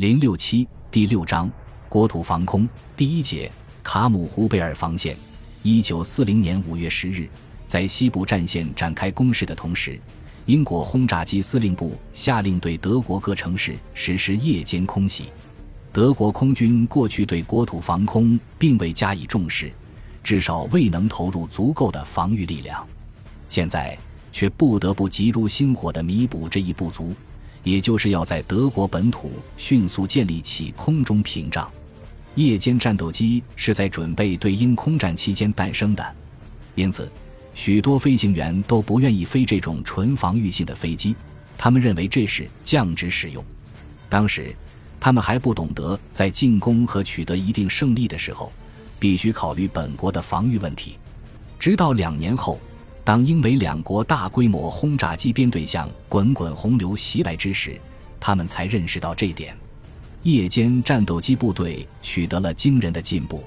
零六七第六章国土防空第一节卡姆胡贝尔防线。一九四零年五月十日，在西部战线展开攻势的同时，英国轰炸机司令部下令对德国各城市实施夜间空袭。德国空军过去对国土防空并未加以重视，至少未能投入足够的防御力量，现在却不得不急如星火地弥补这一不足。也就是要在德国本土迅速建立起空中屏障。夜间战斗机是在准备对英空战期间诞生的，因此，许多飞行员都不愿意飞这种纯防御性的飞机，他们认为这是降职使用。当时，他们还不懂得在进攻和取得一定胜利的时候，必须考虑本国的防御问题。直到两年后。当英美两国大规模轰炸机编队向滚滚洪流袭来之时，他们才认识到这点。夜间战斗机部队取得了惊人的进步，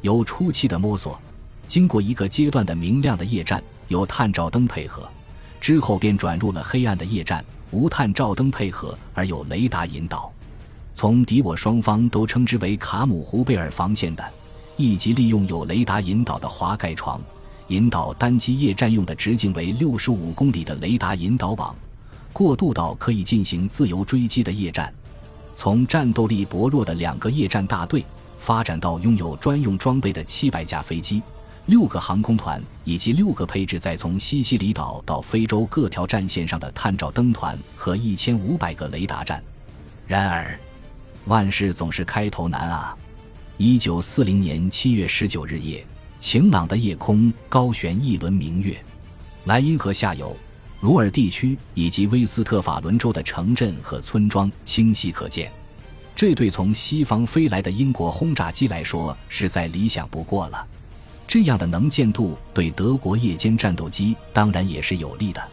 由初期的摸索，经过一个阶段的明亮的夜战，有探照灯配合，之后便转入了黑暗的夜战，无探照灯配合而有雷达引导。从敌我双方都称之为卡姆胡贝尔防线的，一级利用有雷达引导的滑盖床。引导单机夜战用的直径为六十五公里的雷达引导网，过渡到可以进行自由追击的夜战。从战斗力薄弱的两个夜战大队，发展到拥有专用装备的七百架飞机、六个航空团以及六个配置在从西西里岛到非洲各条战线上的探照灯团和一千五百个雷达站。然而，万事总是开头难啊！一九四零年七月十九日夜。晴朗的夜空高悬一轮明月，莱茵河下游、鲁尔地区以及威斯特法伦州的城镇和村庄清晰可见。这对从西方飞来的英国轰炸机来说是再理想不过了。这样的能见度对德国夜间战斗机当然也是有利的，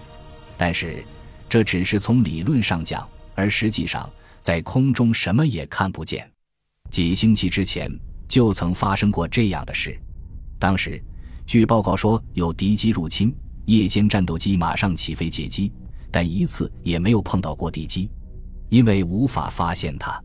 但是这只是从理论上讲，而实际上在空中什么也看不见。几星期之前就曾发生过这样的事。当时，据报告说有敌机入侵，夜间战斗机马上起飞截击，但一次也没有碰到过敌机，因为无法发现它。